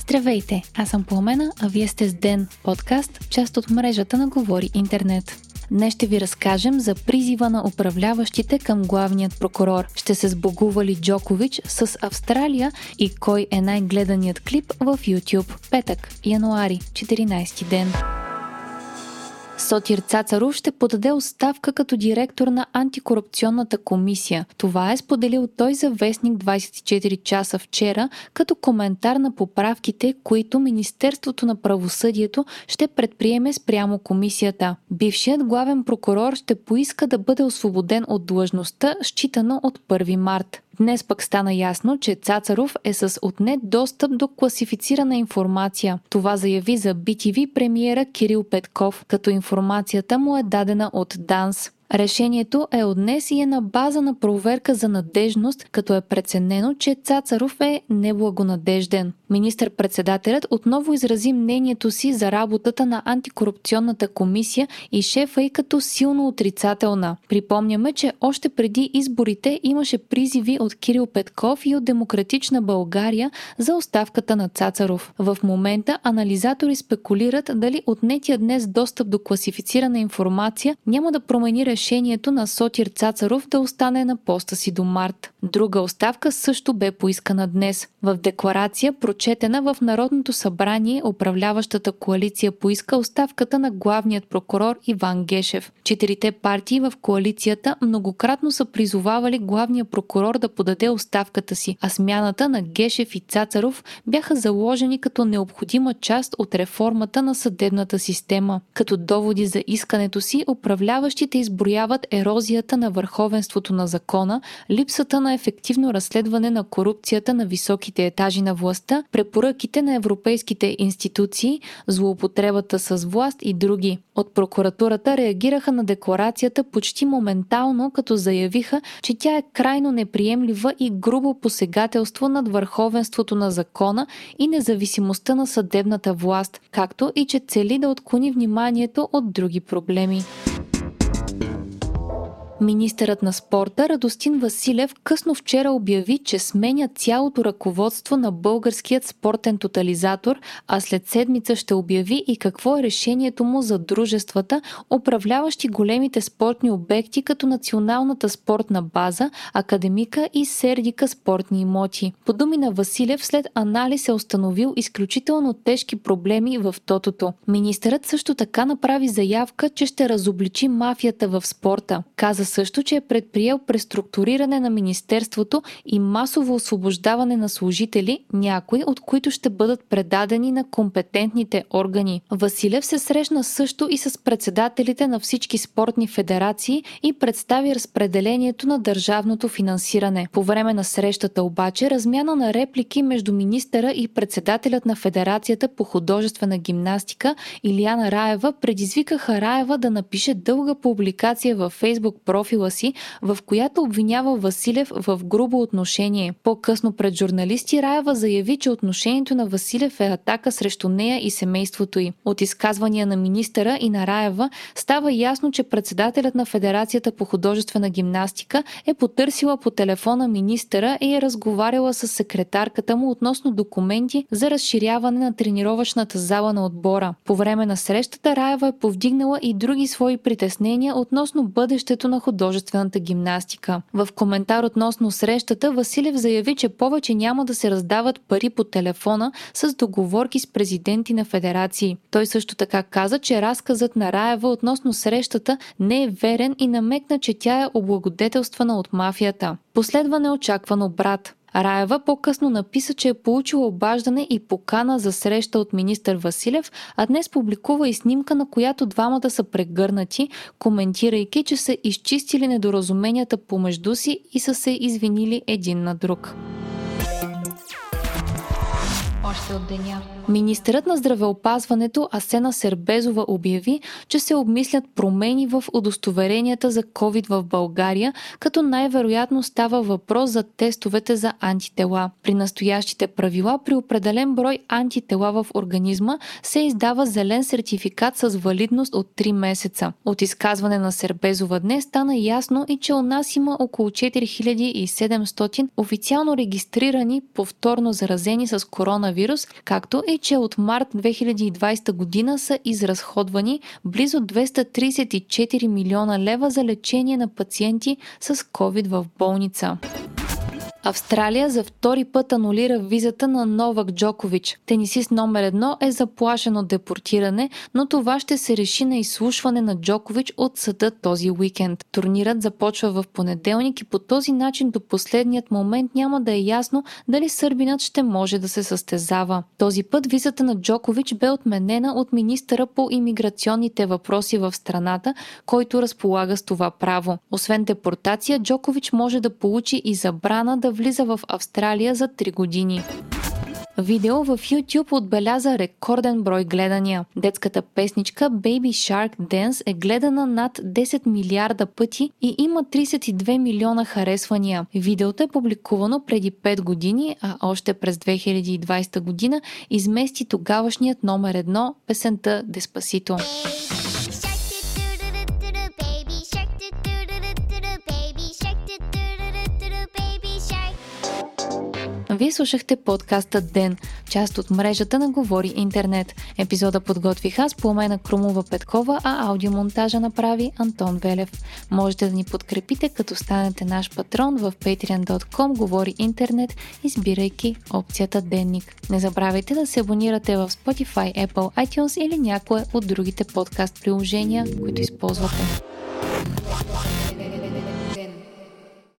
Здравейте, аз съм Пламена, а вие сте с Ден, подкаст, част от мрежата на Говори Интернет. Днес ще ви разкажем за призива на управляващите към главният прокурор. Ще се сбогува ли Джокович с Австралия и кой е най-гледаният клип в YouTube. Петък, януари, 14 ден. Сотир Цацаров ще подаде оставка като директор на антикорупционната комисия. Това е споделил той за Вестник 24 часа вчера, като коментар на поправките, които Министерството на правосъдието ще предприеме спрямо комисията. Бившият главен прокурор ще поиска да бъде освободен от длъжността, считано от 1 март. Днес пък стана ясно, че Цацаров е с отнет достъп до класифицирана информация. Това заяви за BTV премиера Кирил Петков, като информацията му е дадена от ДАНС. Решението е от днес и е на база на проверка за надежност, като е преценено, че Цацаров е неблагонадежден. Министър-председателят отново изрази мнението си за работата на антикорупционната комисия и шефа и като силно отрицателна. Припомняме, че още преди изборите имаше призиви от Кирил Петков и от Демократична България за оставката на Цацаров. В момента анализатори спекулират дали отнетия днес достъп до класифицирана информация няма да промени решението на Сотир Цацаров да остане на поста си до март. Друга оставка също бе поискана днес. В декларация, прочетена в Народното събрание, управляващата коалиция поиска оставката на главният прокурор Иван Гешев. Четирите партии в коалицията многократно са призовавали главния прокурор да подаде оставката си, а смяната на Гешев и Цацаров бяха заложени като необходима част от реформата на съдебната система. Като доводи за искането си, управляващите изброяват ерозията на върховенството на закона, липсата на ефективно разследване на корупцията на високите етажи на властта, препоръките на европейските институции, злоупотребата с власт и други. От прокуратурата реагираха на декларацията почти моментално, като заявиха, че тя е крайно неприемлива и грубо посегателство над върховенството на закона и независимостта на съдебната власт, както и че цели да отклони вниманието от други проблеми. Министърът на спорта Радостин Василев късно вчера обяви, че сменя цялото ръководство на българският спортен тотализатор, а след седмица ще обяви и какво е решението му за дружествата, управляващи големите спортни обекти като Националната спортна база, Академика и Сердика спортни имоти. По думи на Василев, след анализ е установил изключително тежки проблеми в тотото. Министърът също така направи заявка, че ще разобличи мафията в спорта. Каза също, че е предприел преструктуриране на Министерството и масово освобождаване на служители, някои от които ще бъдат предадени на компетентните органи. Василев се срещна също и с председателите на всички спортни федерации и представи разпределението на държавното финансиране. По време на срещата обаче размяна на реплики между министъра и председателят на Федерацията по художествена гимнастика Илияна Раева предизвикаха Раева да напише дълга публикация във Facebook профила си, в която обвинява Василев в грубо отношение. По-късно пред журналисти Раева заяви, че отношението на Василев е атака срещу нея и семейството й. От изказвания на министъра и на Раева става ясно, че председателят на Федерацията по художествена гимнастика е потърсила по телефона министъра и е разговаряла с секретарката му относно документи за разширяване на тренировъчната зала на отбора. По време на срещата Раева е повдигнала и други свои притеснения относно бъдещето на художествената гимнастика. В коментар относно срещата Василев заяви, че повече няма да се раздават пари по телефона с договорки с президенти на федерации. Той също така каза, че разказът на Раева относно срещата не е верен и намекна, че тя е облагодетелствана от мафията. Последва неочакван обрат. Раева по-късно написа, че е получила обаждане и покана за среща от министър Василев, а днес публикува и снимка, на която двамата са прегърнати, коментирайки, че са изчистили недоразуменията помежду си и са се извинили един на друг. Още от деня. Министърът на здравеопазването Асена Сербезова обяви, че се обмислят промени в удостоверенията за COVID в България, като най-вероятно става въпрос за тестовете за антитела. При настоящите правила при определен брой антитела в организма се издава зелен сертификат с валидност от 3 месеца. От изказване на Сербезова днес стана ясно и че у нас има около 4700 официално регистрирани повторно заразени с коронавирус, както и че от март 2020 година са изразходвани близо 234 милиона лева за лечение на пациенти с COVID в болница. Австралия за втори път анулира визата на Новак Джокович. Тенисист номер едно е заплашен от депортиране, но това ще се реши на изслушване на Джокович от съда този уикенд. Турнирът започва в понеделник и по този начин до последният момент няма да е ясно дали сърбинът ще може да се състезава. Този път визата на Джокович бе отменена от министъра по имиграционните въпроси в страната, който разполага с това право. Освен депортация, Джокович може да получи и забрана да влиза в Австралия за 3 години. Видео в YouTube отбеляза рекорден брой гледания. Детската песничка Baby Shark Dance е гледана над 10 милиарда пъти и има 32 милиона харесвания. Видеото е публикувано преди 5 години, а още през 2020 година измести тогавашният номер едно песента Деспасито. Вие слушахте подкаста Ден, част от мрежата на Говори Интернет. Епизода подготвих аз, Пламена Крумова Петкова, а аудиомонтажа направи Антон Велев. Можете да ни подкрепите, като станете наш патрон в patreon.com Говори Интернет, избирайки опцията Денник. Не забравяйте да се абонирате в Spotify, Apple, iTunes или някое от другите подкаст приложения, които използвате.